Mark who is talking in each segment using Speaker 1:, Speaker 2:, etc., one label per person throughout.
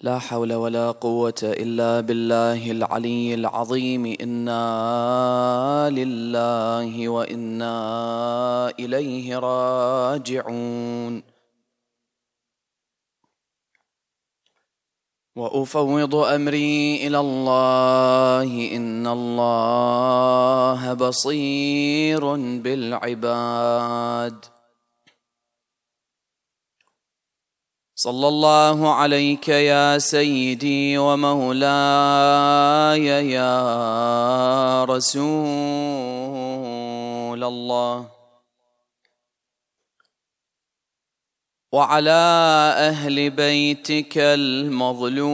Speaker 1: لا حول ولا قوة إلا بالله العلي العظيم. إنا لله وإنا إليه راجعون. وأفوض أمري إلى الله. إن الله بصير بالعباد. صلى الله عليك يا سيدي ومولاي يا رسول الله. وعلى أهل بيتك المظلومين.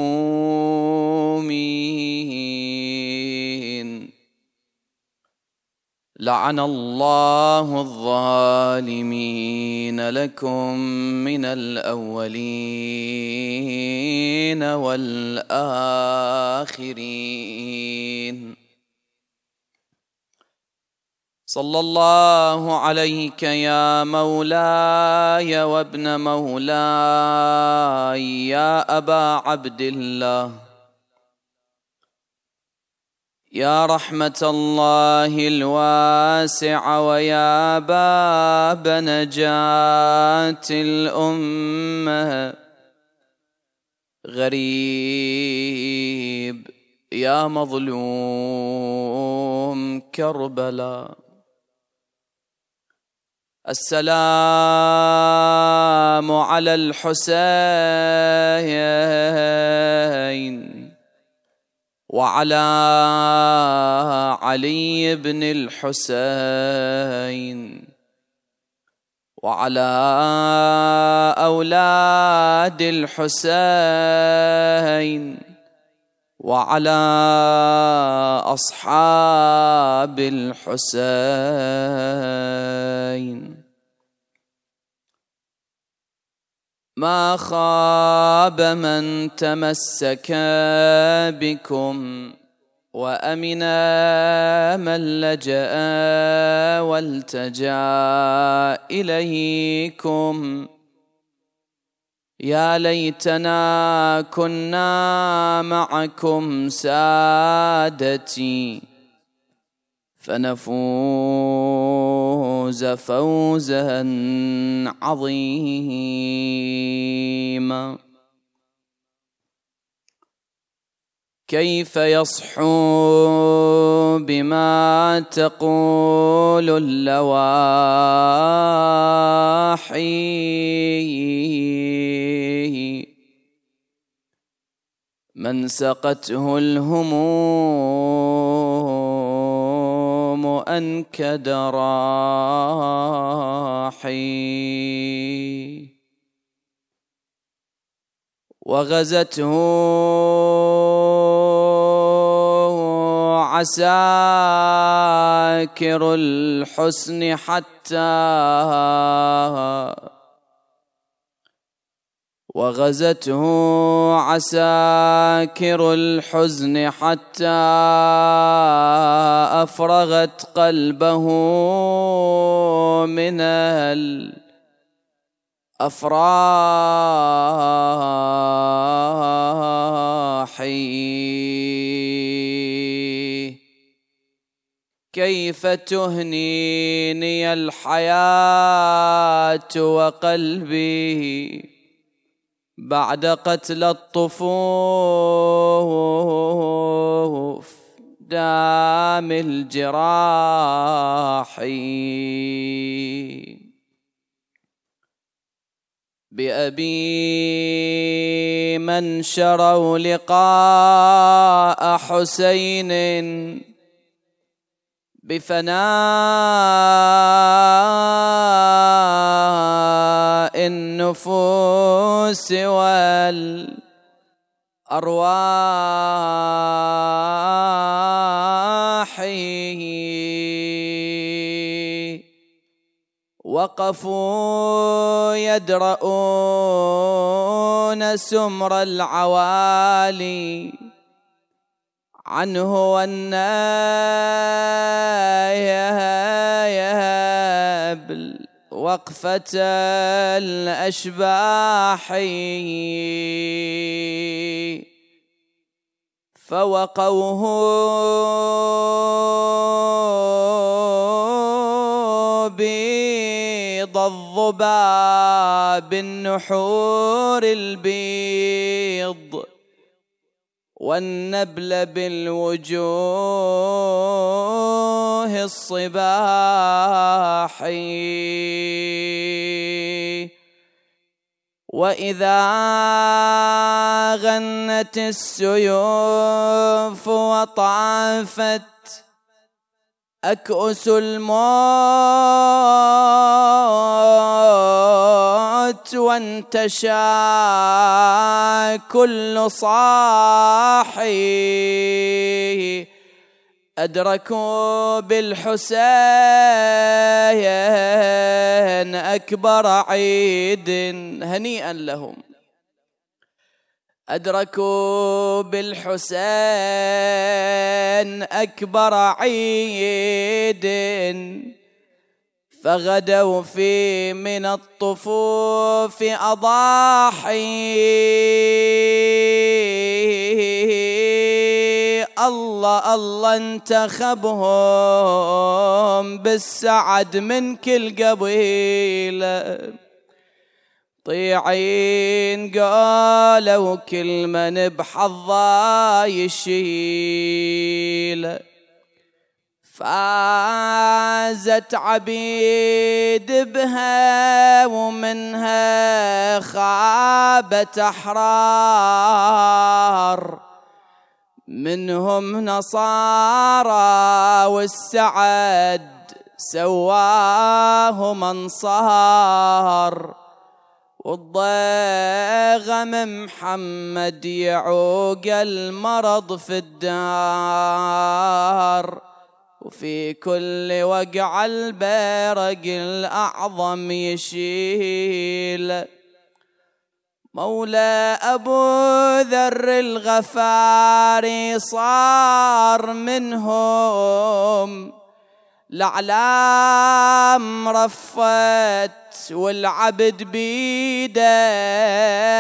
Speaker 1: لعن الله الظالمين لكم من الأولين والآخرين. صلى الله عليك يا مولاي وابن مولاي يا أبا عبد الله. يا رحمة الله الواسعة ويا باب نجاة الأمة. غريب يا مظلوم كربلاء. السلام على الحسين. وعلى علي بن الحسين وعلى أولاد الحسين وعلى أصحاب الحسين. ما خاب من تمسك بكم وامنا من لجأ والتجأ إليكم. يا ليتنا كنا معكم سادتي. فنفوز فوزا عظيما. كيف يصحو بما تقول اللواحي؟ من سقته الهموم أنكد راحي وغزته عساكر الحسن حتى وغزته عساكر الحزن حتى أفرغت قلبه من الأفراح. كيف تهنيني الحياة وقلبي؟ بعد قتل الطفوف دام الجراح. بأبي من شروا لقاء حسين بفناء النفوس والأرواح. وقفوا يدرؤون سمر العوالي. عنه والنايب وقفة الأشباح. فوقوه بيض الضباب النحور البيض. والنبل بالوجوه الصباح. وإذا غنت السيوف وطافت أكؤس الموت وانتشى كل صاحي. أدركوا بالحسين أكبر عيد هنيئا لهم. أدركوا بالحسين أكبر عيد فغدوا في من الطفوف أضاحي. الله الله انتخبهم بالسعد من كل قبيلة. طيعين قالوا كل من بحظا يشيل. فازت عبيد بها ومنها خابت أحرار. منهم نصارى والسعد سواهم أنصار. والضيغم محمد يعوق المرض في الدار. وفي كل وقع البرق الأعظم يشيل. مولى أبو ذر الغفاري صار منهم. الأعلام رفت والعبد بيده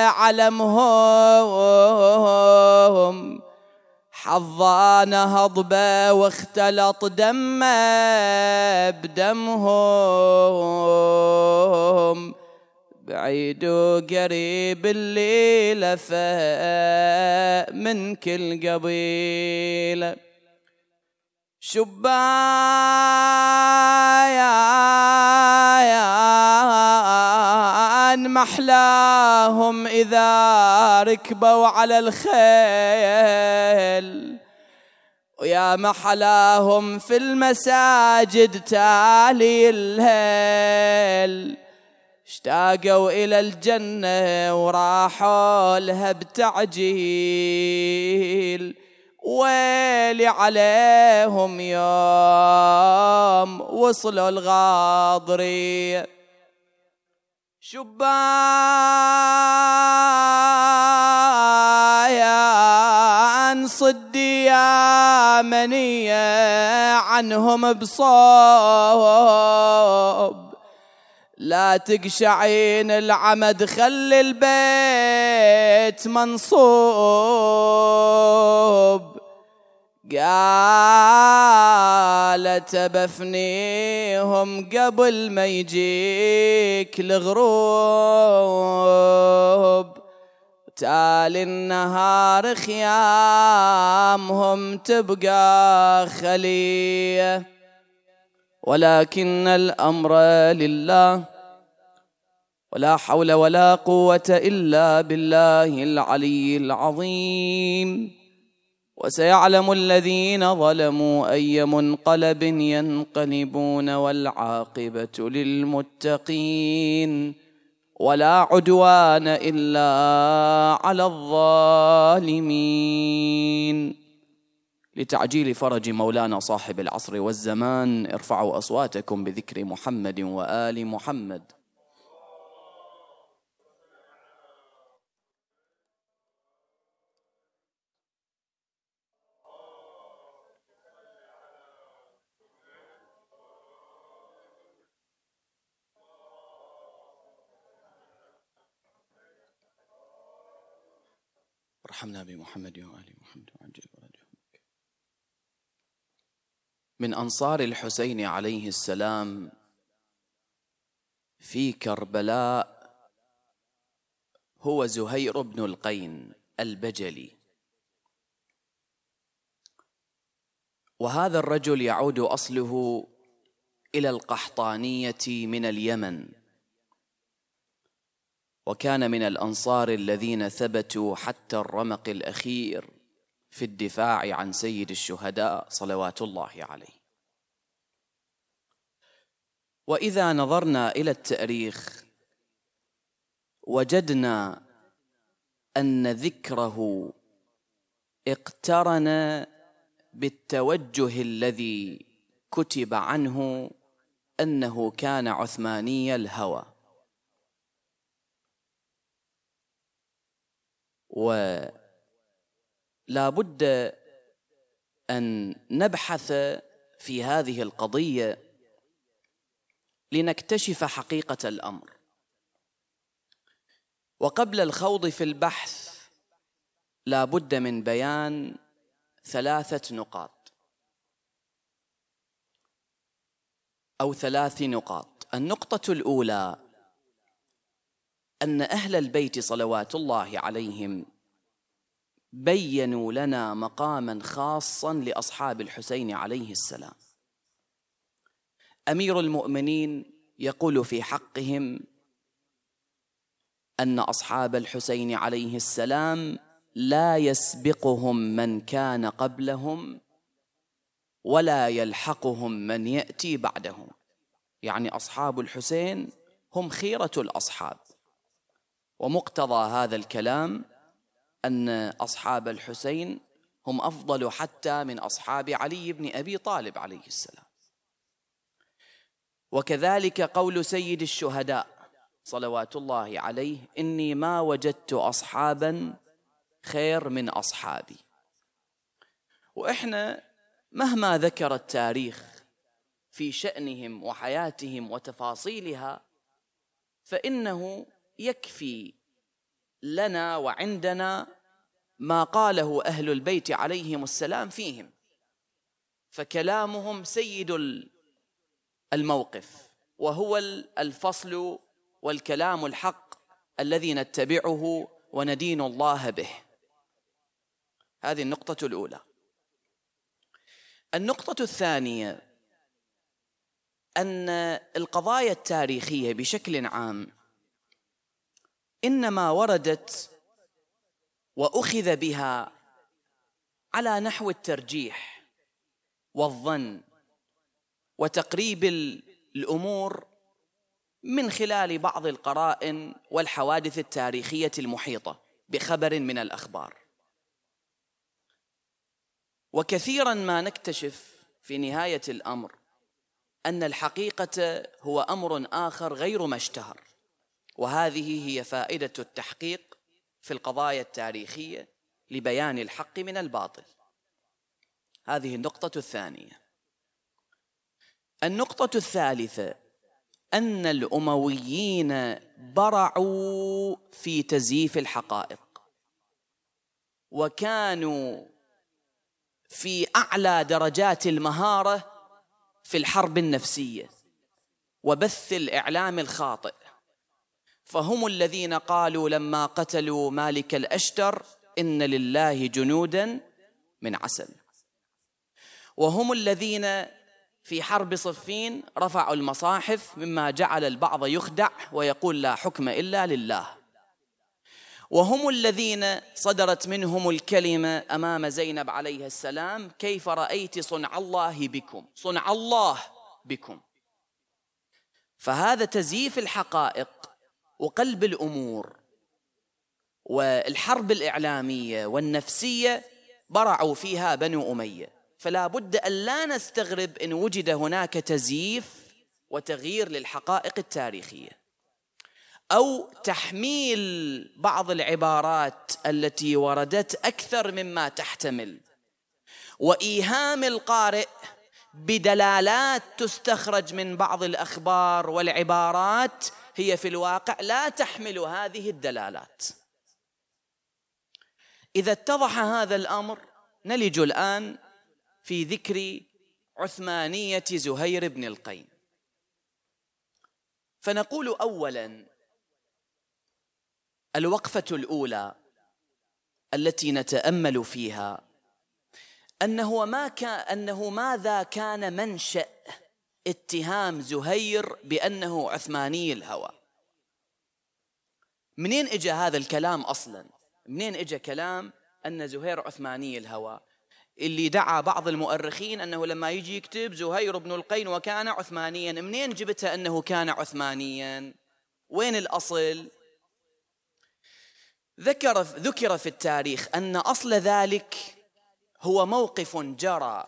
Speaker 1: علمهم. حظان هضبة واختلط دمه بدمهم. بعيد وقريب الليلة فاء من كل قبيلة. شبايا محلاهم إذا ركبوا على الخيل. ويا محلاهم في المساجد تالي الليل اشتاقوا إلى الجنة وراحوا لها بتعجيل. ويلي عليهم يوم وصلوا الغاضري شبايا صدي يا منية عنهم بصوب. لا تقشعين العمد خلي البيت منصوب. قالت بفنيهم قبل ما يجيك الغروب. تالي النهار خيامهم تبقى خلية. ولكن الأمر لله ولا حول ولا قوة إلا بالله العلي العظيم. وسيعلم الذين ظلموا أي منقلب ينقلبون والعاقبة للمتقين ولا عدوان إلا على الظالمين. لتعجيل فرج مولانا صاحب العصر والزمان ارفعوا أصواتكم بذكر محمد وآل محمد. وارحمنا بمحمد وآل محمد وعجل من أنصار الحسين عليه السلام في كربلاء هو زهير بن القين البجلي. وهذا الرجل يعود أصله إلى القحطانية من اليمن. وكان من الأنصار الذين ثبتوا حتى الرمق الأخير في الدفاع عن سيد الشهداء صلوات الله عليه. وإذا نظرنا إلى التاريخ وجدنا أن ذكره اقترن بالتوجه الذي كتب عنه أنه كان عثماني الهوى. ولا بد أن نبحث في هذه القضية لنكتشف حقيقة الأمر. وقبل الخوض في البحث لا بد من بيان ثلاثة نقاط أو ثلاث نقاط. النقطة الأولى أن أهل البيت صلوات الله عليهم بينوا لنا مقاما خاصا لأصحاب الحسين عليه السلام. أمير المؤمنين يقول في حقهم أن أصحاب الحسين عليه السلام لا يسبقهم من كان قبلهم ولا يلحقهم من يأتي بعدهم. يعني أصحاب الحسين هم خيرة الأصحاب. ومقتضى هذا الكلام أن أصحاب الحسين هم أفضل حتى من أصحاب علي بن أبي طالب عليه السلام. وكذلك قول سيد الشهداء صلوات الله عليه إني ما وجدت اصحابا خير من أصحابي. وإحنا مهما ذكر التاريخ في شأنهم وحياتهم وتفاصيلها فإنه يكفي لنا وعندنا ما قاله أهل البيت عليهم السلام فيهم فكلامهم سيد الموقف وهو الفصل والكلام الحق الذي نتبعه وندين الله به. هذه النقطة الأولى. النقطة الثانية أن القضايا التاريخية بشكل عام إنما وردت وأخذ بها على نحو الترجيح والظن وتقريب الأمور من خلال بعض القرائن والحوادث التاريخية المحيطة بخبر من الأخبار. وكثيرا ما نكتشف في نهاية الأمر أن الحقيقة هو أمر آخر غير ما اشتهر. وهذه هي فائدة التحقيق في القضايا التاريخية لبيان الحق من الباطل. هذه النقطة الثانية. النقطة الثالثة أن الأمويين برعوا في تزييف الحقائق. وكانوا في أعلى درجات المهارة في الحرب النفسية وبث الإعلام الخاطئ. فهم الذين قالوا لما قتلوا مالك الأشتر إن لله جنودا من عسل. وهم الذين في حرب صفين رفعوا المصاحف مما جعل البعض يخدع ويقول لا حكم إلا لله. وهم الذين صدرت منهم الكلمة أمام زينب عليه السلام كيف رأيت صنع الله بكم؟ صنع الله بكم. فهذا تزييف الحقائق وقلب الأمور والحرب الإعلامية والنفسية برعوا فيها بنو أمية. فلا بد أن لا نستغرب إن وجد هناك تزييف وتغيير للحقائق التاريخية أو تحميل بعض العبارات التي وردت أكثر مما تحتمل. وإيهام القارئ بدلالات تستخرج من بعض الأخبار والعبارات هي في الواقع لا تحمل هذه الدلالات. إذا اتضح هذا الأمر نلج الآن في ذكر عثمانية زهير بن القين فنقول أولا الوقفة الأولى التي نتأمل فيها أنه ما كان أنه ماذا كان منشأ اتهام زهير بأنه عثماني الهوى. منين اجى هذا الكلام أصلا؟ منين اجى كلام أن زهير عثماني الهوى؟ اللي دعا بعض المؤرخين أنه لما يجي يكتب زهير بن القين وكان عثمانيا منين جبتها أنه كان عثمانيا؟ وين الأصل؟ ذكر ذكر في التاريخ أن أصل ذلك هو موقف جرى.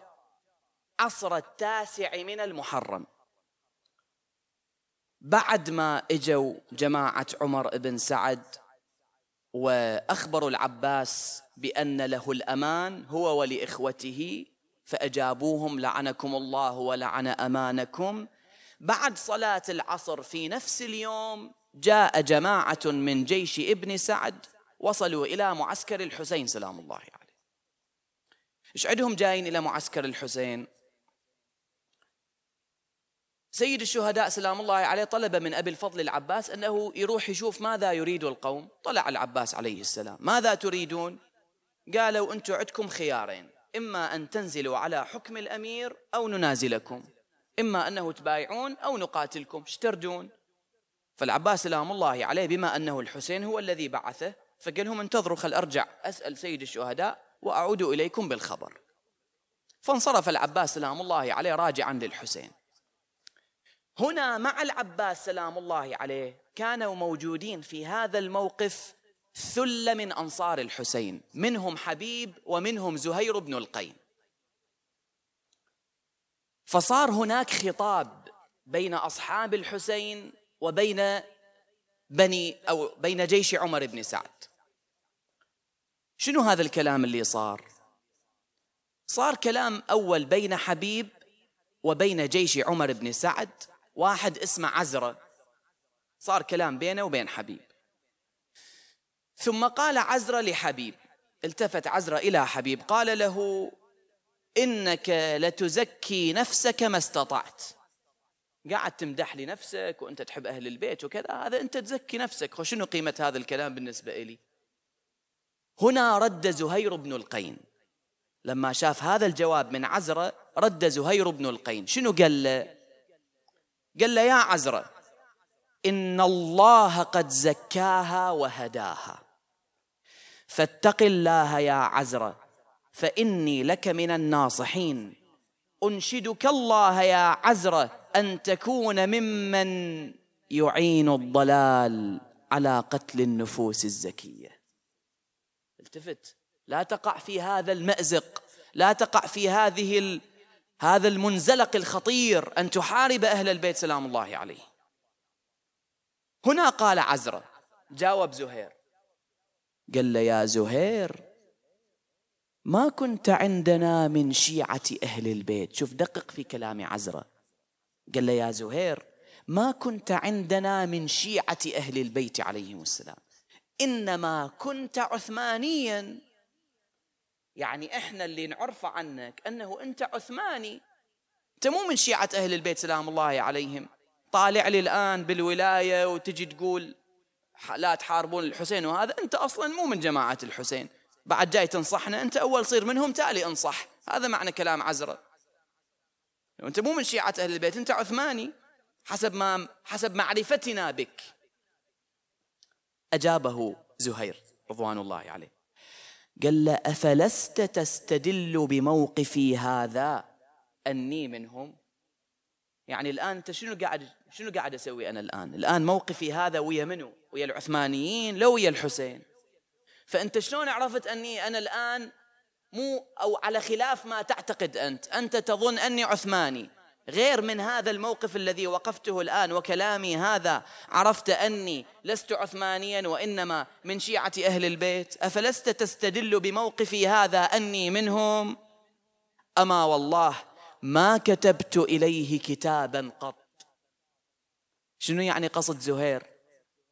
Speaker 1: عصر التاسع من المحرم. بعد ما إجوا جماعة عمر بن سعد وأخبروا العباس بأن له الأمان هو ولإخوته فأجابوهم لعنكم الله ولعن أمانكم. بعد صلاة العصر في نفس اليوم جاء جماعة من جيش ابن سعد وصلوا إلى معسكر الحسين سلام الله عليه. إيش عندهم جايين إلى معسكر الحسين؟ سيد الشهداء سلام الله عليه طلب من أبي الفضل العباس أنه يروح يشوف ماذا يريد القوم. طلع العباس عليه السلام. ماذا تريدون؟ قالوا أنتم عندكم خيارين. إما أن تنزلوا على حكم الأمير أو ننازلكم. إما أنه تبايعون أو نقاتلكم. اشتردون فالعباس سلام الله عليه بما أنه الحسين هو الذي بعثه فقال لهم انتظروا خل أرجع. أسأل سيد الشهداء وأعود إليكم بالخبر. فانصرف العباس سلام الله عليه راجعا للحسين. هنا مع العباس سلام الله عليه كانوا موجودين في هذا الموقف ثلة من أنصار الحسين منهم حبيب ومنهم زهير بن القين فصار هناك خطاب بين أصحاب الحسين وبين بني أو بين جيش عمر بن سعد. شنو هذا الكلام اللي صار؟ صار كلام أول بين حبيب وبين جيش عمر بن سعد واحد اسمه عزرة صار كلام بينه وبين حبيب. ثم قال عزرة لحبيب. التفت عزرة إلى حبيب. قال له إنك لتزكي نفسك ما استطعت. قاعد تمدح لي نفسك وأنت تحب أهل البيت وكذا. هذا أنت تزكي نفسك. وشنو قيمة هذا الكلام بالنسبة لي هنا رد زهير بن القين. لما شاف هذا الجواب من عزرة رد زهير بن القين. شنو قال له؟ قال له يا عزرة إن الله قد زكاها وهداها. فاتق الله يا عزرة فإني لك من الناصحين. أنشدك الله يا عزرة أن تكون ممن يعين الضلال على قتل النفوس الزكية. التفت. لا تقع في هذا المأزق. لا تقع في هذه هذا المنزلق الخطير أن تحارب أهل البيت سلام الله عليه. هنا قال عزرة جاوب زهير. قال له يا زهير ما كنت عندنا من شيعة أهل البيت. شوف دقق في كلام عزرة قال له يا زهير ما كنت عندنا من شيعة أهل البيت عليهم السلام. إنما كنت عثمانيا. يعني إحنا اللي نعرف عنك أنه أنت عثماني. أنت مو من شيعة أهل البيت سلام الله عليهم. طالع لي الآن بالولاية وتجي تقول لا تحاربون الحسين وهذا. أنت أصلا مو من جماعة الحسين. بعد جاي تنصحنا أنت أول صير منهم تالي انصح. هذا معنى كلام عزرة أنت مو من شيعة أهل البيت أنت عثماني. حسب ما حسب معرفتنا بك. أجابه زهير رضوان الله عليه. قال له أفلست تستدل بموقفي هذا؟ أني منهم. يعني الآن أنت شنو قاعد شنو قاعد أسوي أنا الآن؟ الآن موقفي هذا ويا منو؟ ويا العثمانيين لو ويا الحسين. فأنت شلون عرفت أني أنا الآن مو أو على خلاف ما تعتقد أنت؟ أنت تظن أني عثماني. غير من هذا الموقف الذي وقفته الآن وكلامي هذا. عرفت أني لست عثمانيا وإنما من شيعة أهل البيت. أفلست تستدل بموقفي هذا أني منهم؟ أما والله ما كتبت إليه كتابا قط. شنو يعني قصد زهير؟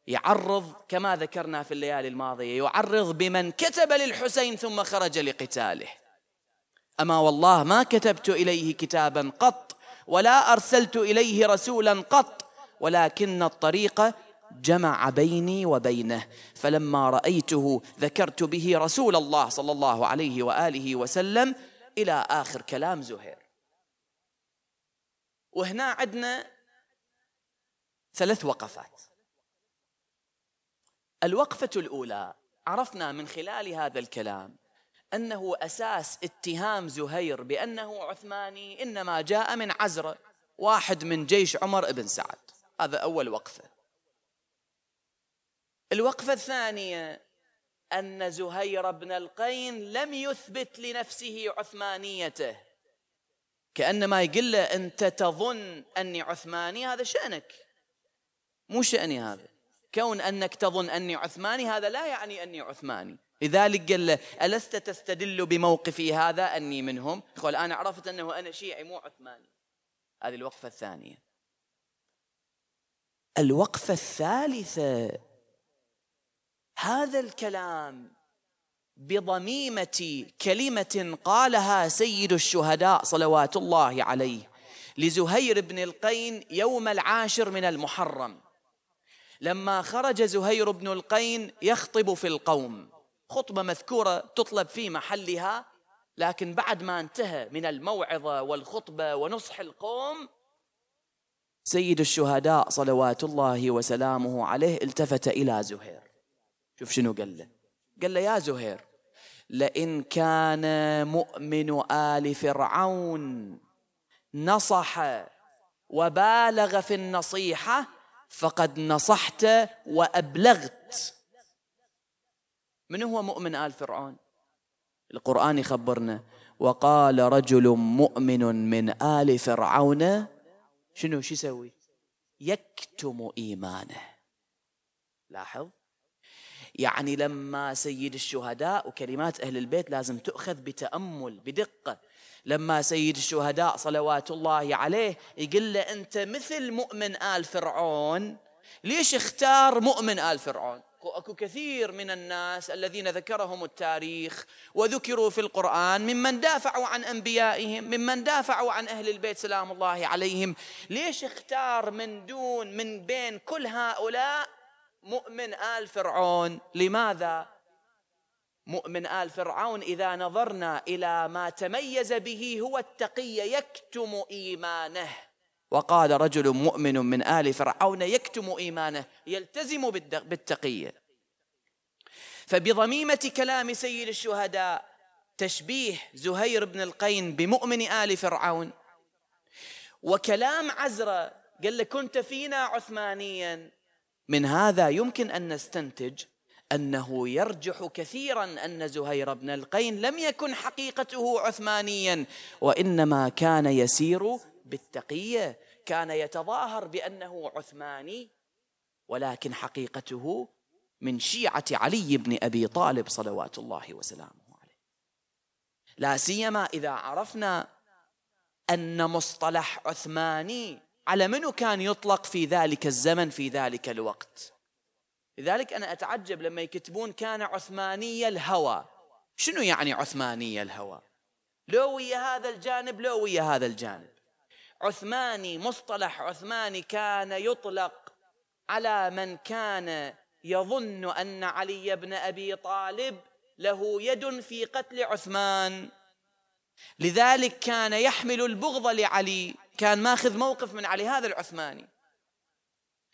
Speaker 1: يعرض كما ذكرنا في الليالي الماضية يعرض بمن كتب للحسين ثم خرج لقتاله. أما والله ما كتبت إليه كتابا قط. ولا أرسلت إليه رسولا قط ولكن الطريق جمع بيني وبينه. فلما رأيته ذكرت به رسول الله صلى الله عليه وآله وسلم إلى آخر كلام زهير. وهنا عندنا ثلاث وقفات. الوقفة الأولى عرفنا من خلال هذا الكلام أنه أساس اتهام زهير بأنه عثماني إنما جاء من عزرة واحد من جيش عمر بن سعد. هذا أول وقفة. الوقفة الثانية أن زهير بن القين لم يثبت لنفسه عثمانيته. كأنما يقول له أنت تظن أني عثماني؟ هذا شأنك. مو شأني هذا. كون أنك تظن أني عثماني هذا لا يعني أني عثماني. لذلك قال له ألست تستدل بموقفي هذا؟ أني منهم. قال أنا عرفت أنه أنا شيعي مو عثماني. هذه الوقفة الثانية. الوقفة الثالثة هذا الكلام بضميمة كلمة قالها سيد الشهداء صلوات الله عليه لزهير بن القين يوم العاشر من المحرم. لما خرج زهير بن القين يخطب في القوم. خطبة مذكورة تطلب في محلها لكن بعد ما انتهى من الموعظة والخطبة ونصح القوم سيد الشهداء صلوات الله وسلامه عليه التفت إلى زهير. شوف شنو قال له. قال له يا زهير لئن كان مؤمن آل فرعون نصح وبالغ في النصيحة فقد نصحت وأبلغت. من هو مؤمن آل فرعون؟ القرآن يخبرنا. وقال رجل مؤمن من آل فرعون شنو شو يسوي؟ يكتم إيمانه. لاحظ؟ يعني لما سيد الشهداء وكلمات أهل البيت لازم تؤخذ بتأمل بدقة. لما سيد الشهداء صلوات الله عليه يقول له أنت مثل مؤمن آل فرعون ليش اختار مؤمن آل فرعون؟ اكو كثير من الناس الذين ذكرهم التاريخ وذكروا في القرآن ممن دافعوا عن أنبيائهم ممن دافعوا عن أهل البيت سلام الله عليهم. ليش اختار من دون من بين كل هؤلاء مؤمن آل فرعون؟ لماذا؟ مؤمن آل فرعون إذا نظرنا إلى ما تميز به هو التقي يكتم إيمانه. وقال رجل مؤمن من آل فرعون يكتم إيمانه يلتزم بالتقية فبضميمة كلام سيد الشهداء تشبيه زهير بن القين بمؤمن آل فرعون وكلام عزرة قال له كنت فينا عثمانيا. من هذا يمكن أن نستنتج أنه يرجح كثيرا أن زهير بن القين لم يكن حقيقته عثمانيا وإنما كان يسير بالتقية كان يتظاهر بأنه عثماني ولكن حقيقته من شيعة علي بن أبي طالب صلوات الله وسلامه عليه. لا سيما إذا عرفنا أن مصطلح عثماني على منو كان يطلق في ذلك الزمن في ذلك الوقت. لذلك أنا أتعجب لما يكتبون كان عثماني الهوى. شنو يعني عثماني الهوى؟ لو ويا هذا الجانب لو ويا هذا الجانب. عثماني مصطلح عثماني كان يطلق على من كان يظن أن علي بن أبي طالب له يد في قتل عثمان. لذلك كان يحمل البغض لعلي كان ماخذ موقف من علي هذا العثماني.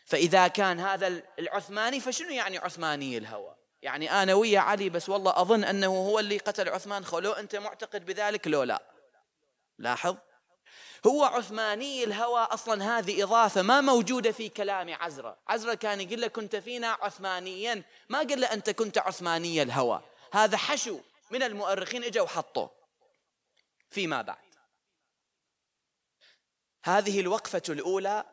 Speaker 1: فإذا كان هذا العثماني فشنو يعني عثماني الهوى؟ يعني أنا ويا علي بس والله أظن أنه هو اللي قتل عثمان خلو أنت معتقد بذلك لو لا. لاحظ؟ هو عثماني الهوى أصلا هذه إضافة ما موجودة في كلام عزرة عزرة كان يقول له كنت فينا عثمانيا. ما قال له أنت كنت عثماني الهوى. هذا حشو من المؤرخين اجوا وحطوه فيما بعد. هذه الوقفة الأولى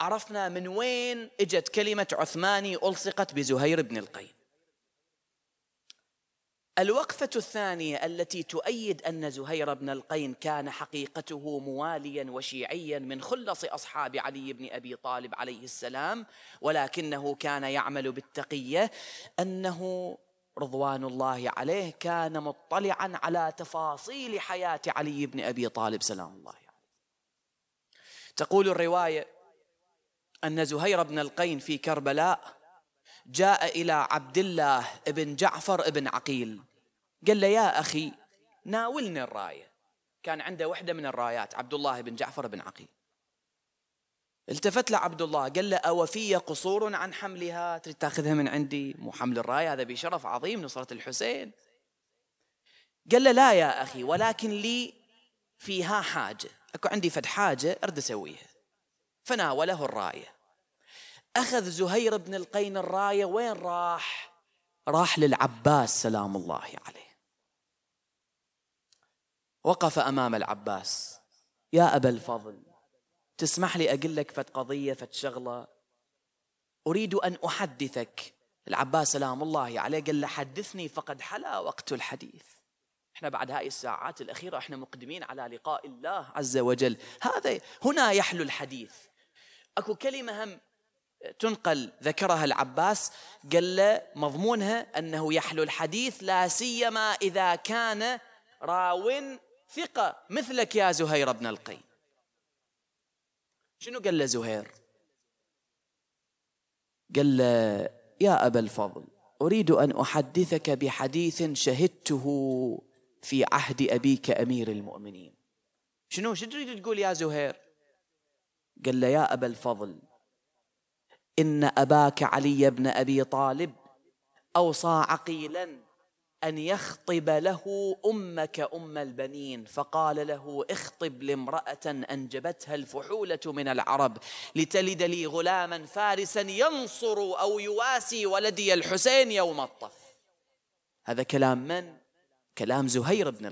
Speaker 1: عرفنا من وين إجت كلمة عثماني ألصقت بزهير بن القين الوقفة الثانية التي تؤيد أن زهير بن القين كان حقيقته مواليا وشيعيا من خلص أصحاب علي بن أبي طالب عليه السلام ولكنه كان يعمل بالتقية أنه رضوان الله عليه كان مطلعا على تفاصيل حياة علي بن أبي طالب سلام الله عليه. تقول الرواية أن زهير بن القين في كربلاء جاء إلى عبد الله بن جعفر بن عقيل. قال له يا أخي ناولني الراية. كان عنده وحدة من الرايات عبد الله بن جعفر بن عقيل. التفت له عبد الله قال له أو في قصور عن حملها؟ تريد تأخذها من عندي؟ مو حمل الراية هذا بشرف عظيم نصرة الحسين. قال له لا يا أخي ولكن لي فيها حاجة. أكو عندي فد حاجة أرد أسويها. فناوله الراية. أخذ زهير بن القين الراية وين راح؟ راح للعباس سلام الله عليه. وقف أمام العباس. يا أبا الفضل تسمح لي أقول لك فت قضية فت شغلة؟ أريد أن أحدثك. العباس سلام الله عليه قال له حدثني فقد حلا وقت الحديث. إحنا بعد هاي الساعات الأخيرة إحنا مقدمين على لقاء الله عز وجل. هذا هنا يحلو الحديث. أكو كلمة هم تنقل ذكرها العباس قال له مضمونها أنه يحلو الحديث لا سيما إذا كان راو ثقة مثلك يا زهير بن القيم. شنو قال له زهير؟ قال له يا أبا الفضل أريد أن أحدثك بحديث شهدته في عهد أبيك أمير المؤمنين. شنو شو تريد تقول يا زهير؟ قال له يا أبا الفضل إن أباك علي بن أبي طالب أوصى عقيلا أن يخطب له أمك أم البنين فقال له اخطب لامرأة أنجبتها الفحولة من العرب لتلد لي غلاما فارسا ينصر أو يواسي ولدي الحسين يوم الطف هذا كلام من؟ كلام زهير بن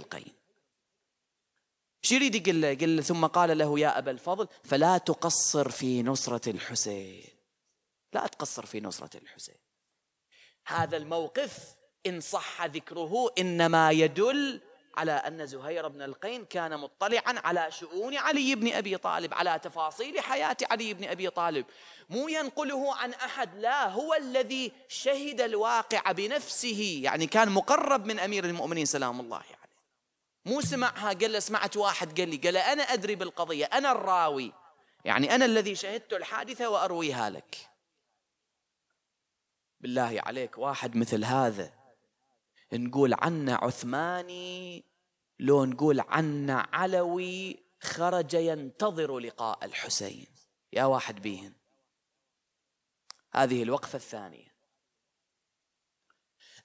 Speaker 1: يريد يقول له؟ قل ثم قال له يا أبا الفضل فلا تقصر في نصرة الحسين لا تقصر في نصرة الحسين. هذا الموقف إن صح ذكره إنما يدل على أن زهير بن القين كان مطلعا على شؤون علي بن أبي طالب على تفاصيل حياة علي بن أبي طالب. مو ينقله عن أحد لا هو الذي شهد الواقع بنفسه يعني كان مقرب من أمير المؤمنين سلام الله عليه. يعني. مو سمعها قال له سمعت واحد قال لي قال أنا أدري بالقضية أنا الراوي يعني أنا الذي شهدت الحادثة وأرويها لك. بالله عليك واحد مثل هذا. نقول عنه عثماني لو نقول عنه علوي خرج ينتظر لقاء الحسين. يا واحد بيهن. هذه الوقفة الثانية.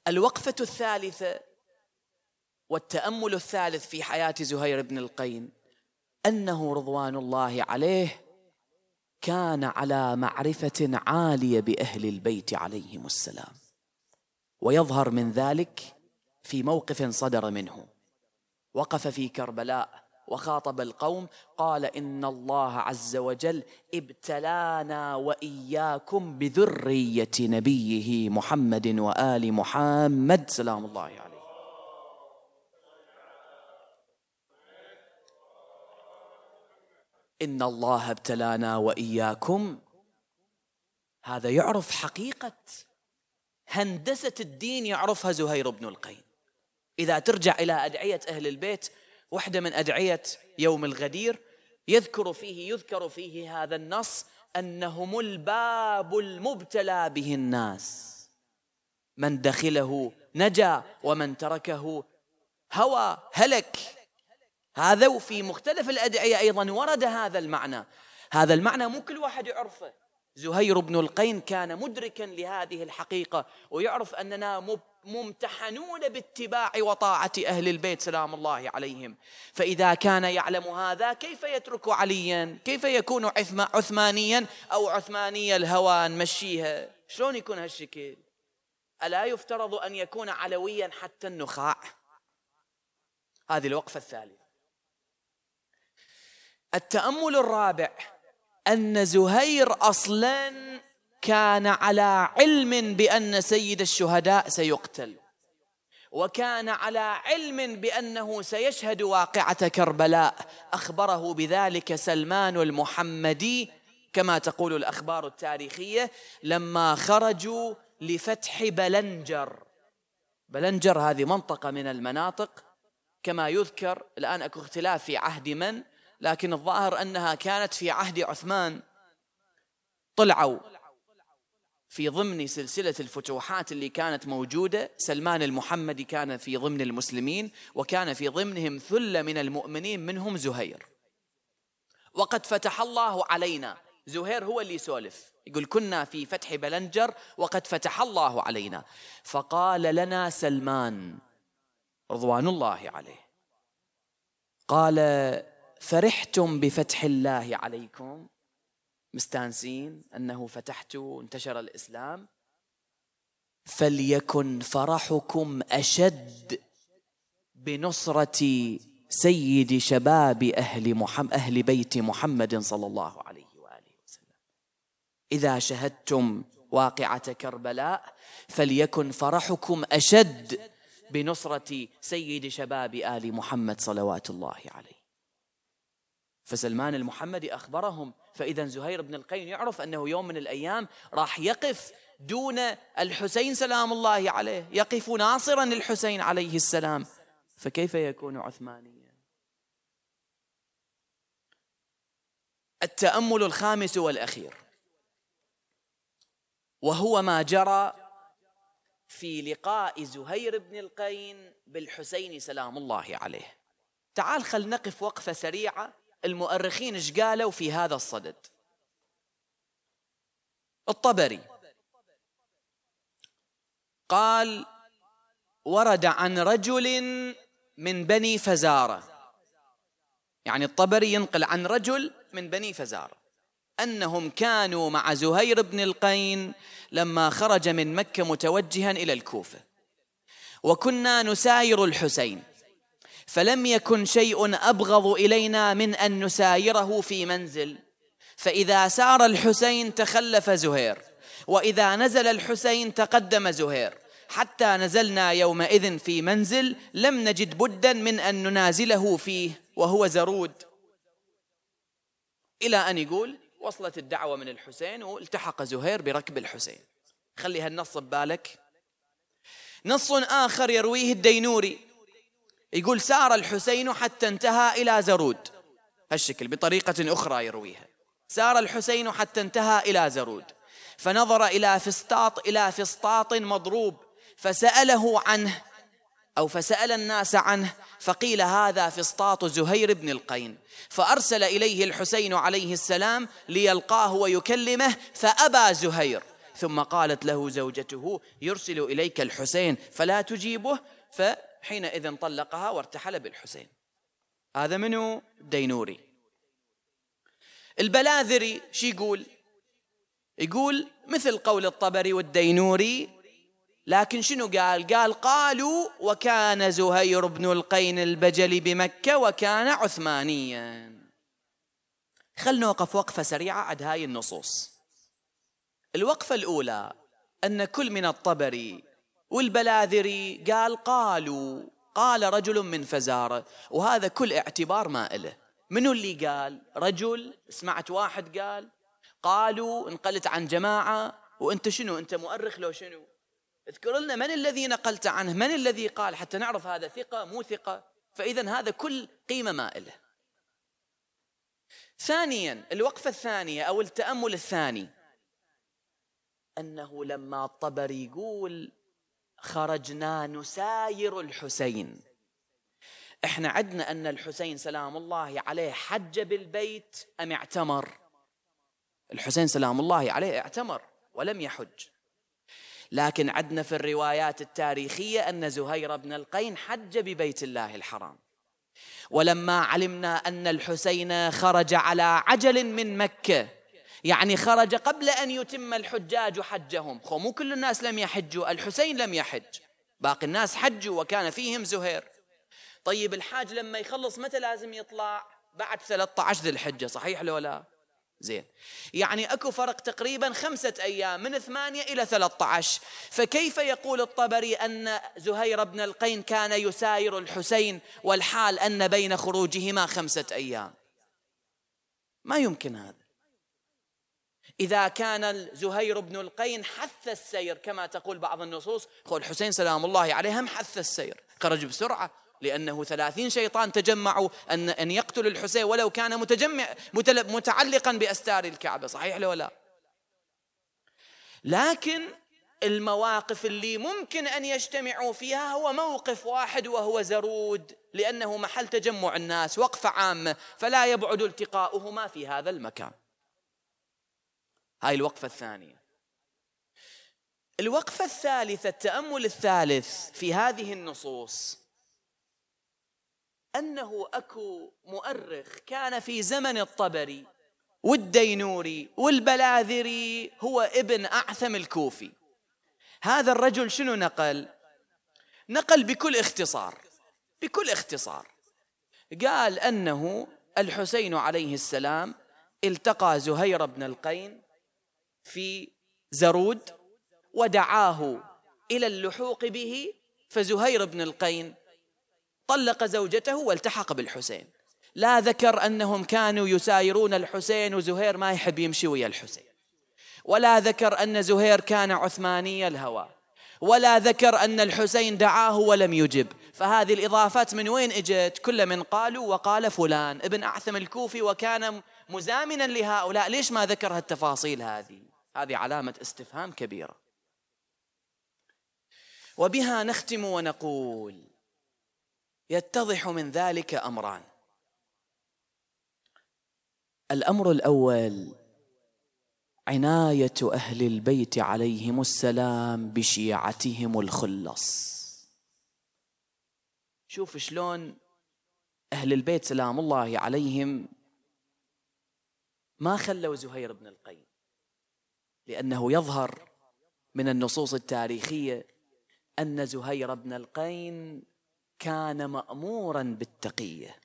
Speaker 1: الوقفة الثالثة والتأمل الثالث في حياة زهير بن القين أنه رضوان الله عليه كان على معرفة عالية بأهل البيت عليهم السلام. ويظهر من ذلك في موقف صدر منه. وقف في كربلاء وخاطب القوم قال إن الله عز وجل ابتلانا وإياكم بذرية نبيه محمد وآل محمد. سلام الله عليه. ان الله ابتلانا واياكم. هذا يعرف حقيقة هندسة الدين يعرفها زهير بن القيم. إذا ترجع إلى أدعية أهل البيت واحدة من أدعية يوم الغدير يذكر فيه يذكر فيه هذا النص أنهم الباب المبتلى به الناس. من دخله نجا ومن تركه هوى هلك. هذا وفي مختلف الأدعية أيضا ورد هذا المعنى. هذا المعنى مو كل واحد يعرفه. زهير بن القين كان مدركا لهذه الحقيقة ويعرف أننا ممتحنون باتباع وطاعة أهل البيت سلام الله عليهم. فإذا كان يعلم هذا كيف يترك عليا؟ كيف يكون عثمانيا أو عثماني الهوى نمشيها شلون يكون هالشكل؟ ألا يفترض أن يكون علويا حتى النخاع؟ هذه الوقفة الثالثة. التأمل الرابع أن زهير أصلا كان على علم بأن سيد الشهداء سيقتل وكان على علم بأنه سيشهد واقعة كربلاء. أخبره بذلك سلمان المحمدي كما تقول الأخبار التاريخية لما خرجوا لفتح بلنجر. بلنجر هذه منطقة من المناطق. كما يذكر الآن أكو اختلاف في عهد من؟ لكن الظاهر أنها كانت في عهد عثمان. طلعوا في ضمن سلسلة الفتوحات اللي كانت موجودة. سلمان المحمدي كان في ضمن المسلمين وكان في ضمنهم ثلة من المؤمنين منهم زهير. وقد فتح الله علينا. زهير هو اللي يسولف يقول كنا في فتح بلنجر وقد فتح الله علينا. فقال لنا سلمان رضوان الله عليه قال فرحتم بفتح الله عليكم. مستانسين أنه فتحت وانتشر الإسلام. فليكن فرحكم أشد بنصرة سيد شباب أهل محمد أهل بيت محمد صلى الله عليه وآله وسلم. إذا شهدتم واقعة كربلاء فليكن فرحكم أشد بنصرة سيد شباب آل محمد صلوات الله عليه. فسلمان المحمدي أخبرهم فإذا زهير بن القين يعرف أنه يوم من الأيام راح يقف دون الحسين سلام الله عليه يقف ناصرا للحسين عليه السلام. فكيف يكون عثمانيا؟ التأمل الخامس والأخير. وهو ما جرى في لقاء زهير بن القين بالحسين سلام الله عليه. تعال خل نقف وقفة سريعة المؤرخين إيش قالوا في هذا الصدد؟ الطبري قال ورد عن رجل من بني فزارة. يعني الطبري ينقل عن رجل من بني فزارة. أنهم كانوا مع زهير بن القين لما خرج من مكة متوجها إلى الكوفة. وكنا نساير الحسين. فلم يكن شيء أبغض إلينا من أن نسايره في منزل. فإذا سار الحسين تخلف زهير وإذا نزل الحسين تقدم زهير. حتى نزلنا يومئذ في منزل لم نجد بدا من أن ننازله فيه وهو زرود. إلى أن يقول وصلت الدعوة من الحسين والتحق زهير بركب الحسين. خلي هالنص ببالك. نص آخر يرويه الدينوري. يقول سار الحسين حتى انتهى إلى زرود. هالشكل بطريقة أخرى يرويها. سار الحسين حتى انتهى إلى زرود. فنظر إلى فسطاط إلى فسطاط مضروب. فسأله عنه أو فسأل الناس عنه فقيل هذا فسطاط زهير بن القين. فأرسل إليه الحسين عليه السلام ليلقاه ويكلمه فأبى زهير. ثم قالت له زوجته يرسل إليك الحسين فلا تجيبه ف حينئذ طلقها وارتحل بالحسين. هذا منو؟ دينوري. البلاذري شي يقول؟ يقول مثل قول الطبري والدينوري لكن شنو قال؟ قال قالوا وكان زهير بن القين البجلي بمكة وكان عثمانيا. خل نوقف وقفة سريعة عد هاي النصوص. الوقفة الأولى أن كل من الطبري والبلاذري قال قالوا قال رجل من فزارة وهذا كل اعتبار ما إله. منو اللي قال؟ رجل سمعت واحد قال قالوا انقلت عن جماعة وأنت شنو؟ أنت مؤرخ لو شنو؟ اذكر لنا من الذي نقلت عنه؟ من الذي قال؟ حتى نعرف هذا ثقة مو ثقة. فإذا هذا كل قيمة ما إله. ثانيا الوقفة الثانية أو التأمل الثاني. أنه لما الطبري يقول خرجنا نساير الحسين. إحنا عدنا أن الحسين سلام الله عليه حج بالبيت أم اعتمر؟ الحسين سلام الله عليه اعتمر ولم يحج. لكن عدنا في الروايات التاريخية أن زهير بن القين حج ببيت الله الحرام. ولما علمنا أن الحسين خرج على عجل من مكة يعني خرج قبل أن يتم الحجاج حجهم. خو مو كل الناس لم يحجوا الحسين لم يحج. باقي الناس حجوا وكان فيهم زهير. طيب الحاج لما يخلص متى لازم يطلع؟ بعد 13 ذي الحجة صحيح لو لا؟ زين. يعني أكو فرق تقريبا خمسة أيام من ثمانية إلى ثلاثة عشر. فكيف يقول الطبري أن زهير بن القين كان يساير الحسين والحال أن بين خروجهما خمسة أيام؟ ما يمكن هذا. إذا كان زهير بن القين حث السير كما تقول بعض النصوص خو الحسين سلام الله عليه هم حث السير. خرج بسرعة لأنه ثلاثين شيطان تجمعوا أن أن يقتلوا الحسين ولو كان متجمع متعلقا بأستار الكعبة. صحيح لو لا؟ لكن المواقف اللي ممكن أن يجتمعوا فيها هو موقف واحد وهو زرود لأنه محل تجمع الناس وقفة عامة فلا يبعد التقاؤهما في هذا المكان. هاي الوقفة الثانية. الوقفة الثالثة التأمل الثالث في هذه النصوص. أنه أكو مؤرخ كان في زمن الطبري والدينوري والبلاذري هو ابن أعثم الكوفي. هذا الرجل شنو نقل؟ نقل بكل اختصار بكل اختصار. قال أنه الحسين عليه السلام التقى زهير بن القين في زرود ودعاه إلى اللحوق به فزهير بن القين طلق زوجته والتحق بالحسين. لا ذكر أنهم كانوا يسايرون الحسين وزهير ما يحب يمشي ويا الحسين. ولا ذكر أن زهير كان عثماني الهوى. ولا ذكر أن الحسين دعاه ولم يجب. فهذه الإضافات من وين إجت؟ كل من قالوا وقال فلان ابن أعثم الكوفي وكان مزامنا لهؤلاء. ليش ما ذكر هالتفاصيل هذه؟ هذه علامة استفهام كبيرة. وبها نختم ونقول يتضح من ذلك أمران. الأمر الأول عناية أهل البيت عليهم السلام بشيعتهم الخلص. شوف شلون أهل البيت سلام الله عليهم ما خلوا زهير بن القيم. لأنه يظهر من النصوص التاريخية أن زهير بن القين كان مامورا بالتقية.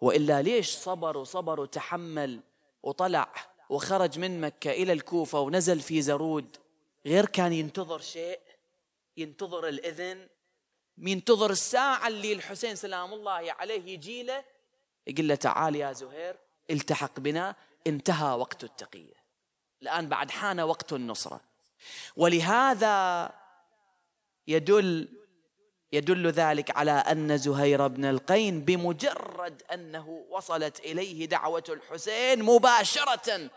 Speaker 1: وإلا ليش صبر وصبر وتحمل وطلع وخرج من مكة إلى الكوفة ونزل في زرود؟ غير كان ينتظر شيء ينتظر الإذن ينتظر الساعة اللي الحسين سلام الله عليه يجي له يقول له تعال يا زهير التحق بنا انتهى وقت التقية. الآن بعد حان وقت النصرة. ولهذا يدل يدل ذلك على أن زهير بن القين بمجرد أنه وصلت إليه دعوة الحسين مباشرة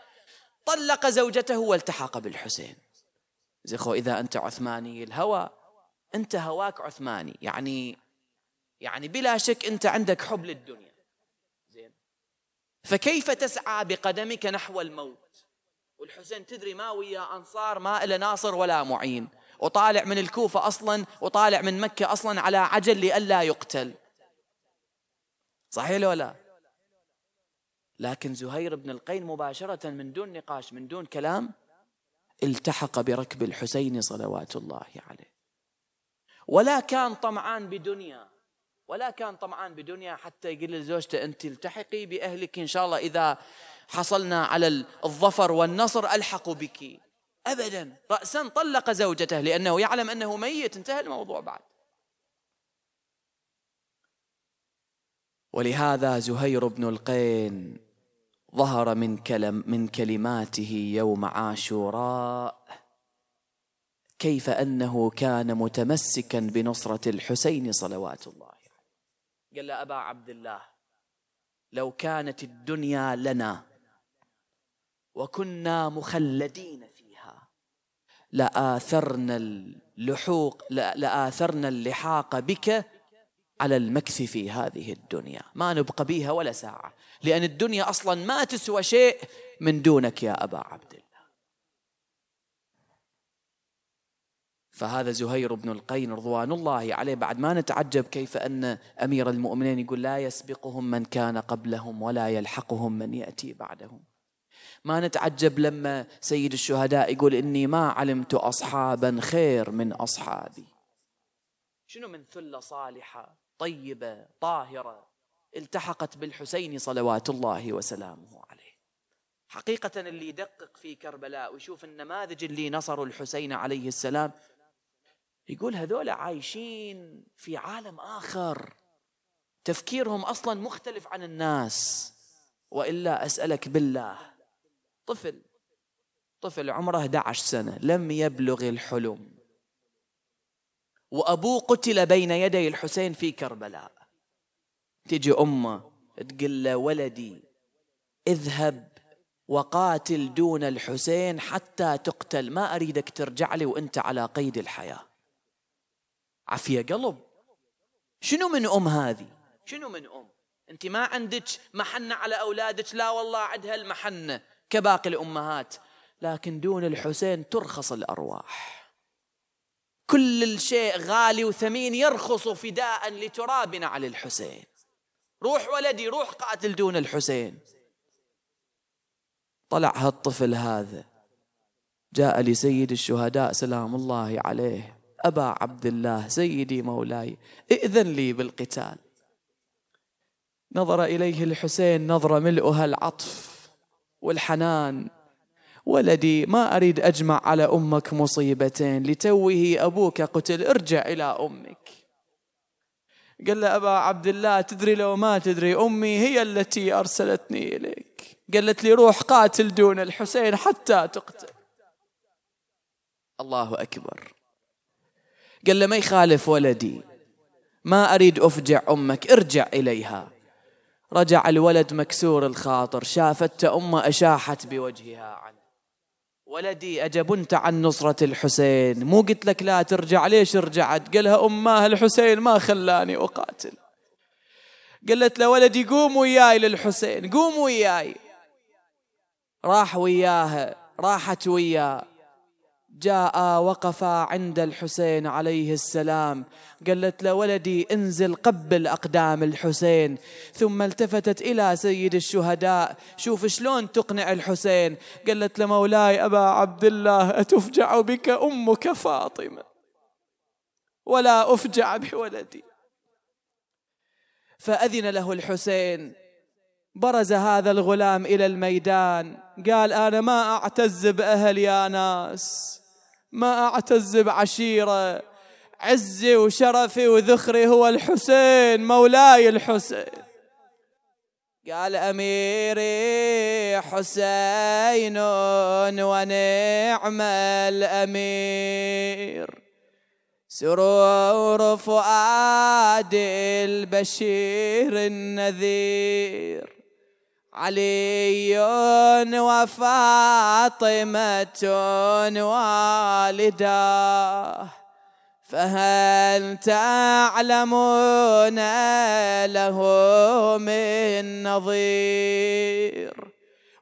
Speaker 1: طلق زوجته والتحق بالحسين. زخو إذا أنت عثماني الهوى أنت هواك عثماني. يعني يعني بلا شك أنت عندك حب للدنيا. زين. فكيف تسعى بقدمك نحو الموت؟ والحسين تدري ما ويا أنصار ما إلى ناصر ولا معين. وطالع من الكوفة أصلا وطالع من مكة أصلا على عجل لئلا يقتل. صحيح ولا لا؟ لكن زهير بن القين مباشرة من دون نقاش من دون كلام التحق بركب الحسين صلوات الله عليه. ولا كان طمعان بدنيا. ولا كان طمعان بدنيا حتى يقول لزوجته أنت التحقي بأهلك إن شاء الله إذا حصلنا على الظفر والنصر ألحق بك. أبدا. رأسا طلق زوجته لأنه يعلم أنه ميت. انتهى الموضوع بعد. ولهذا زهير بن القين ظهر من كلم من كلماته يوم عاشوراء. كيف أنه كان متمسكا بنصرة الحسين صلوات الله قال له أبا عبد الله لو كانت الدنيا لنا وكنا مخلدين لآثرنا اللحوق لآثرنا اللحاق بك على المكث في هذه الدنيا. ما نبقى بيها ولا ساعة لأن الدنيا أصلا ما تسوى شيء من دونك يا أبا عبد الله فهذا زهير بن القين رضوان الله عليه. بعد ما نتعجب كيف أن أمير المؤمنين يقول لا يسبقهم من كان قبلهم ولا يلحقهم من يأتي بعدهم. ما نتعجب لما سيد الشهداء يقول إني ما علمت أصحابا خير من أصحابي. شنو من ثلة صالحة طيبة طاهرة التحقت بالحسين صلوات الله وسلامه عليه. حقيقة اللي يدقق في كربلاء ويشوف النماذج اللي نصروا الحسين عليه السلام يقول هذول عايشين في عالم آخر. تفكيرهم أصلا مختلف عن الناس. وإلا أسألك بالله طفل طفل عمره 11 سنة لم يبلغ الحلم. وأبوه قتل بين يدي الحسين في كربلاء. تجي أمه تقول له ولدي اذهب وقاتل دون الحسين حتى تقتل. ما أريدك ترجع لي وأنت على قيد الحياة. عفية قلب. شنو من أم هذه؟ شنو من أم؟ أنت ما عندك محنة على أولادك؟ لا والله عندها المحنة. كباقي الأمهات. لكن دون الحسين ترخص الأرواح. كل الشيء غالي وثمين يرخص فداء لترابنا على الحسين. روح ولدي روح قاتل دون الحسين. طلع هالطفل هذا. جاء لسيد الشهداء سلام الله عليه. أبا عبد الله سيدي مولاي ائذن لي بالقتال. نظر إليه الحسين نظرة ملؤها العطف والحنان. ولدي ما أريد أجمع على أمك مصيبتين لتوه أبوك قتل ارجع إلى أمك. قال له أبا عبد الله تدري لو ما تدري أمي هي التي أرسلتني إليك. قالت لي روح قاتل دون الحسين حتى تقتل. الله أكبر. قال له ما يخالف ولدي. ما أريد أفجع أمك ارجع إليها. رجع الولد مكسور الخاطر شافت أمه أشاحت بوجهها عنه. ولدي أجبنت عن نصرة الحسين. مو قلت لك لا ترجع ليش رجعت؟ قالها أماه الحسين ما خلاني أقاتل. قالت له ولدي قوم وياي للحسين قوم وياي. راح وياها راحت وياه. جاء وقف عند الحسين عليه السلام. قالت له ولدي انزل قبل أقدام الحسين. ثم التفتت إلى سيد الشهداء. شوف شلون تقنع الحسين. قالت له مولاي أبا عبد الله أتفجع بك أمك فاطمة؟ ولا أفجع بولدي. فأذن له الحسين. برز هذا الغلام إلى الميدان. قال أنا ما أعتز بأهل يا ناس. ما أعتز بعشيرة عزي وشرفي وذخري هو الحسين مولاي الحسين. قال أميري حسين ونعم الأمير. سرور فؤاد البشير النذير. علي وفاطمة والداه فهل تعلمون له من نظير؟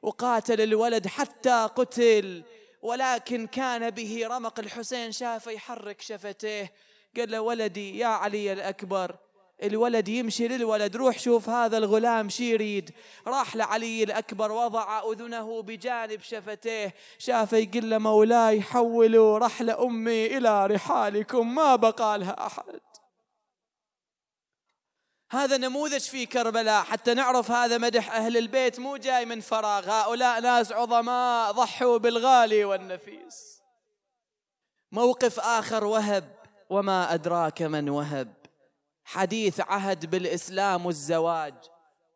Speaker 1: وقاتل الولد حتى قتل ولكن كان به رمق الحسين شافه يحرك شفتيه. قال له ولدي يا علي الأكبر الولد يمشي للولد روح شوف هذا الغلام شي يريد. راح لعلي الأكبر وضع أذنه بجانب شفتيه. شافه يقول له مولاي حولوا رحل أمي إلى رحالكم ما بقى لها أحد. هذا نموذج في كربلاء. حتى نعرف هذا مدح أهل البيت مو جاي من فراغ. هؤلاء ناس عظماء ضحوا بالغالي والنفيس. موقف آخر وهب وما أدراك من وهب. حديث عهد بالإسلام والزواج.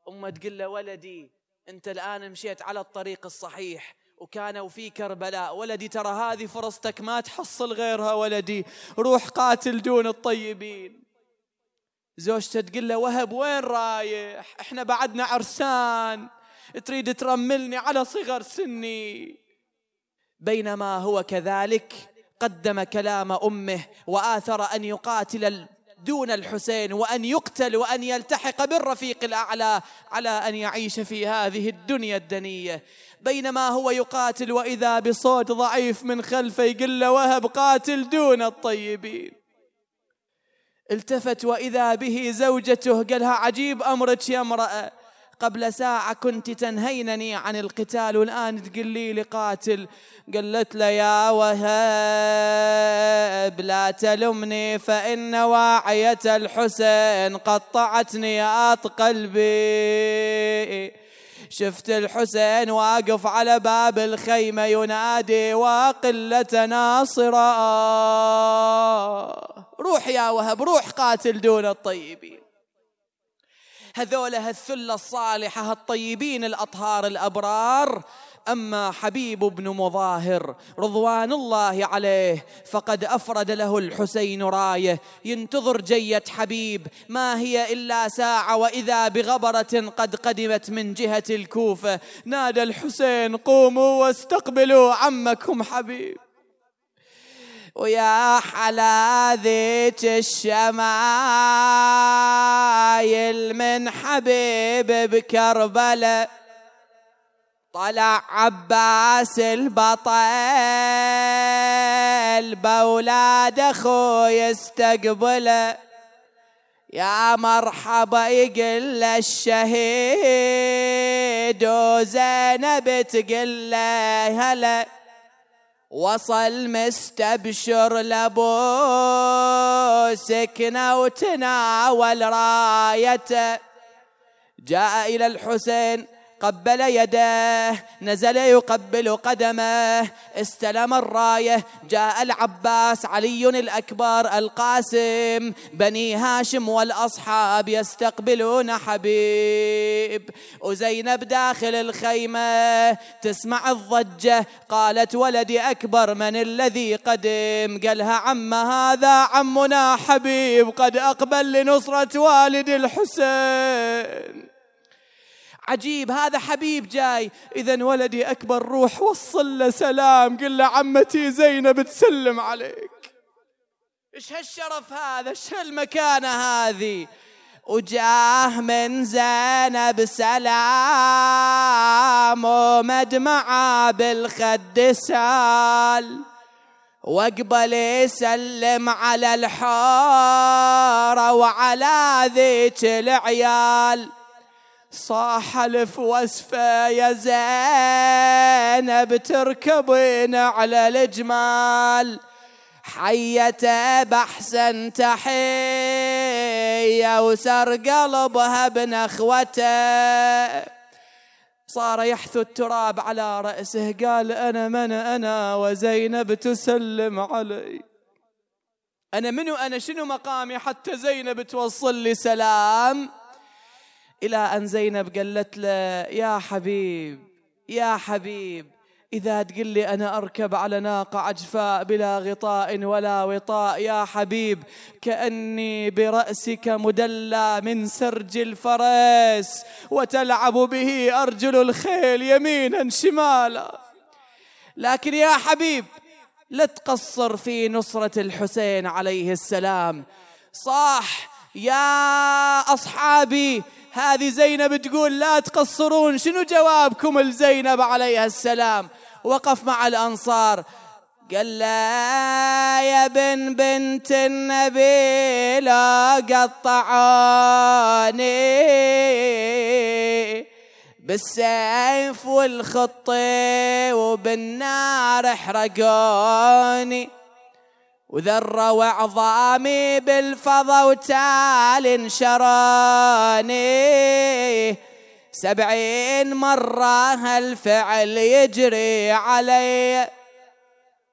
Speaker 1: أمه تقول له ولدي أنت الآن مشيت على الطريق الصحيح وكانوا في كربلاء. ولدي ترى هذه فرصتك ما تحصل غيرها ولدي. روح قاتل دون الطيبين. زوجته تقول له وهب وين رايح؟ إحنا بعدنا عرسان. تريد ترملني على صغر سني. بينما هو كذلك قدم كلام أمه وآثر أن يقاتل دون الحسين وأن يقتل وأن يلتحق بالرفيق الأعلى على أن يعيش في هذه الدنيا الدنية. بينما هو يقاتل وإذا بصوت ضعيف من خلفه يقول له وهب قاتل دون الطيبين. التفت وإذا به زوجته قالها عجيب أمرك يا امرأة. قبل ساعة كنت تنهينني عن القتال. والآن تقولي لي قاتل قالت له يا وهب لا تلمني فإن واعية الحسين قطعتني يا قلبي. شفت الحسين واقف على باب الخيمة ينادي وقلة ناصرة. روح يا وهب روح قاتل دون الطيبين. هذولا هالثلة الصالحة الطيبين الأطهار الأبرار. أما حبيب بن مظاهر رضوان الله عليه فقد أفرد له الحسين راية. ينتظر جية حبيب ما هي إلا ساعة وإذا بغبرة قد قدمت من جهة الكوفة. نادى الحسين قوموا واستقبلوا عمكم حبيب. ويا حلا ذيك الشمايل من حبيب بكربلاء طلع عباس البطل بولاد أخوي يستقبله يا مرحبا يقل الشهيد وزينب تقل هلا. وصل مستبشر لابو سكنة وتناول رايته. جاء إلى الحسين قبل يده نزل يقبل قدمه. استلم الراية جاء العباس علي الأكبر القاسم. بني هاشم والأصحاب يستقبلون حبيب. وزينب داخل الخيمة تسمع الضجة. قالت ولدي أكبر من الذي قدم. قالها عم هذا عمنا حبيب قد أقبل لنصرة والد الحسين. عجيب هذا حبيب جاي. إذا ولدي أكبر روح وصل له سلام. قل له عمتي زينب تسلم عليك. إيش هالشرف هذا؟ إيش هالمكانة هذه؟ وجاه من زينب سلام ومدمعة بالخد سال. واقبل يسلم على الحارة وعلى ذيك العيال. صاح ألف وسفه يا زينب تركبين على الجمال. حيته بحسن تحية وسر قلبها بنخوته صار يحثو التراب على رأسه قال أنا من أنا وزينب تسلم علي. أنا منو أنا؟ شنو مقامي حتى زينب توصل لي سلام؟ إلى أن زينب قالت له يا حبيب يا حبيب إذا تقول لي أنا أركب على ناقة عجفاء بلا غطاء ولا وطاء يا حبيب كأني برأسك مدلى من سرج الفرس وتلعب به أرجل الخيل يمينا شمالا. لكن يا حبيب لا تقصر في نصرة الحسين عليه السلام. صاح يا أصحابي هذه زينب تقول لا تقصرون شنو جوابكم لزينب عليها السلام؟ وقف مع الأنصار. قال لا يا بن بنت النبي لا قطعاني بالسيف والخط وبالنار احرقوني. وذروا عظامي بالفضا وتال انشراني. سبعين مرة هالفعل يجري علي.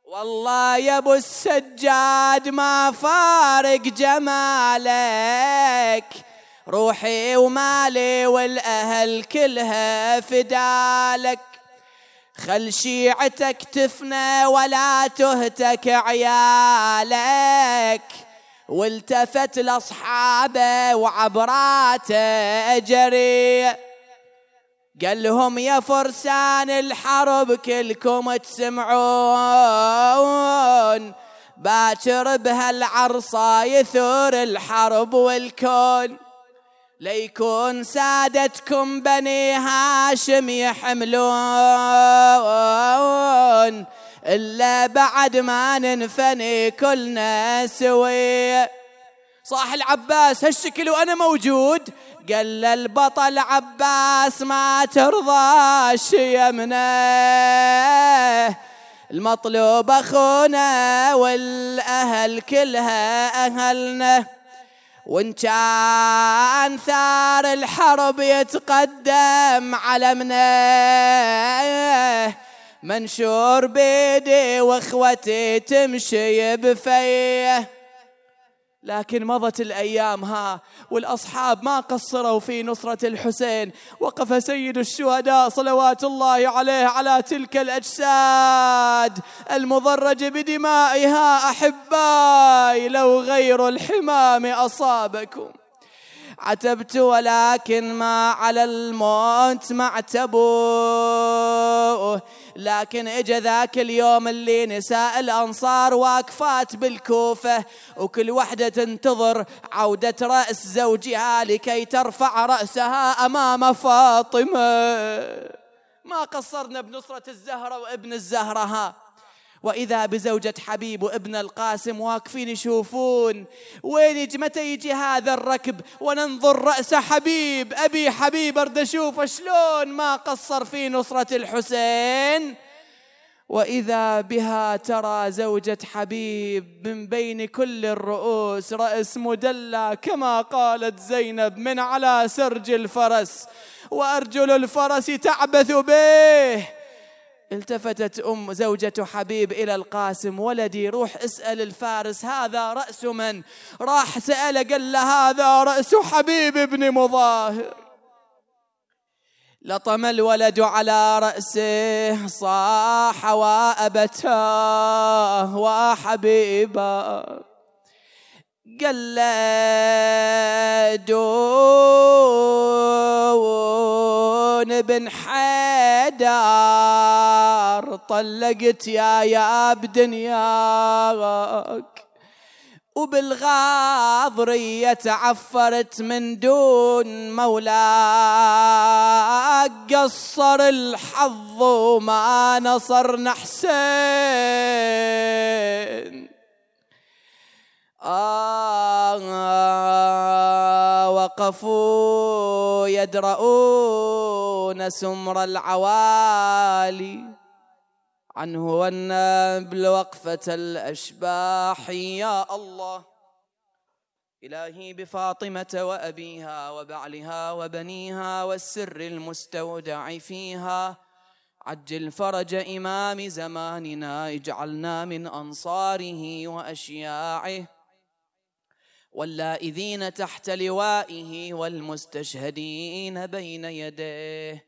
Speaker 1: والله يا أبو السجاد ما فارق جمالك. روحي ومالي والأهل كلها فدالك. خل شيعتك تفنى ولا تهتك عيالك والتفت لأصحابه وعبراته أجري. قال لهم يا فرسان الحرب كلكم تسمعون باكر بهالعرصة يثور الحرب والكون. ليكون سادتكم بني هاشم يحملون إلا بعد ما ننفني كلنا سوي صاح العباس هالشكل وأنا موجود. قال البطل عباس ما ترضاش يمنه المطلوب أخونا والأهل كلها أهلنا وإن كان ثار الحرب يتقدم علمنا منشور بيدي وإخوتي تمشي بفيه. لكن مضت الأيام ها والأصحاب ما قصروا في نصرة الحسين. وقف سيد الشهداء صلوات الله عليه على تلك الأجساد المضرجه بدمائها. أحباي لو غير الحمام أصابكم. عتبت ولكن ما على الموت معتبوه لكن اجى ذاك اليوم اللي نساء الأنصار واقفات بالكوفة وكل وحدة تنتظر عودة رأس زوجها لكي ترفع رأسها أمام فاطمة. ما قصرنا بنصرة الزهرة وابن الزهرة ها؟ وإذا بزوجة حبيب وابن القاسم واقفين يشوفون وين يجي متى يجي هذا الركب وننظر رأس حبيب؟ أبي حبيب أرد أشوف شلون ما قصر في نصرة الحسين؟ وإذا بها ترى زوجة حبيب من بين كل الرؤوس رأس مدلى كما قالت زينب من على سرج الفرس وأرجل الفرس تعبث به. التفتت أم زوجة حبيب إلى القاسم ولدي روح اسأل الفارس هذا رأس من؟ راح ساله قال له هذا رأس حبيب بن مظاهر. لطم الولد على رأسه صاح وأبتاه وحبيبا قال له دون بن حيدر طلقت يا يا بدنياك وبالغاضرية تعفرت من دون مولاك. قصر الحظ وما نصرنا حسين. آه وقفوا يدرؤون سمر العوالي عنه والنبل وقفة الأشباح. يا الله إلهي بفاطمة وأبيها وبعلها وبنيها والسر المستودع فيها. عجل فرج إمام زماننا اجعلنا من أنصاره وأشياعه. واللائذين تحت لوائه والمستشهدين بين يديه.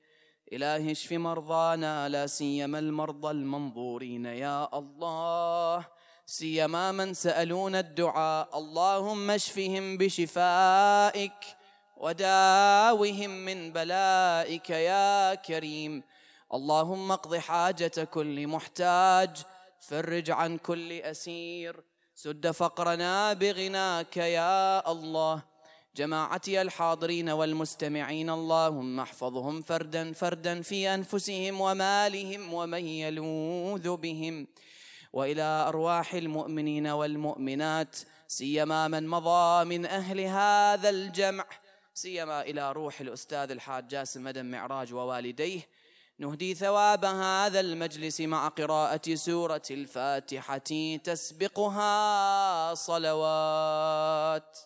Speaker 1: إلهي اشف مرضانا لا سيما المرضى المنظورين. يا الله سيما من سألون الدعاء. اللهم اشفهم بشفائك وداوهم من بلائك. يا كريم اللهم اقض حاجة كل محتاج. فرج عن كل أسير. سد فقرنا بغناك يا الله. جماعتي الحاضرين والمستمعين اللهم احفظهم فردا فردا في أنفسهم ومالهم ومن يلوذ بهم. وإلى أرواح المؤمنين والمؤمنات سيما من مضى من أهل هذا الجمع سيما إلى روح الأستاذ الحاج جاسم مدن معراج ووالديه نهدي ثواب هذا المجلس مع قراءة سورة الفاتحة تسبقها صلوات.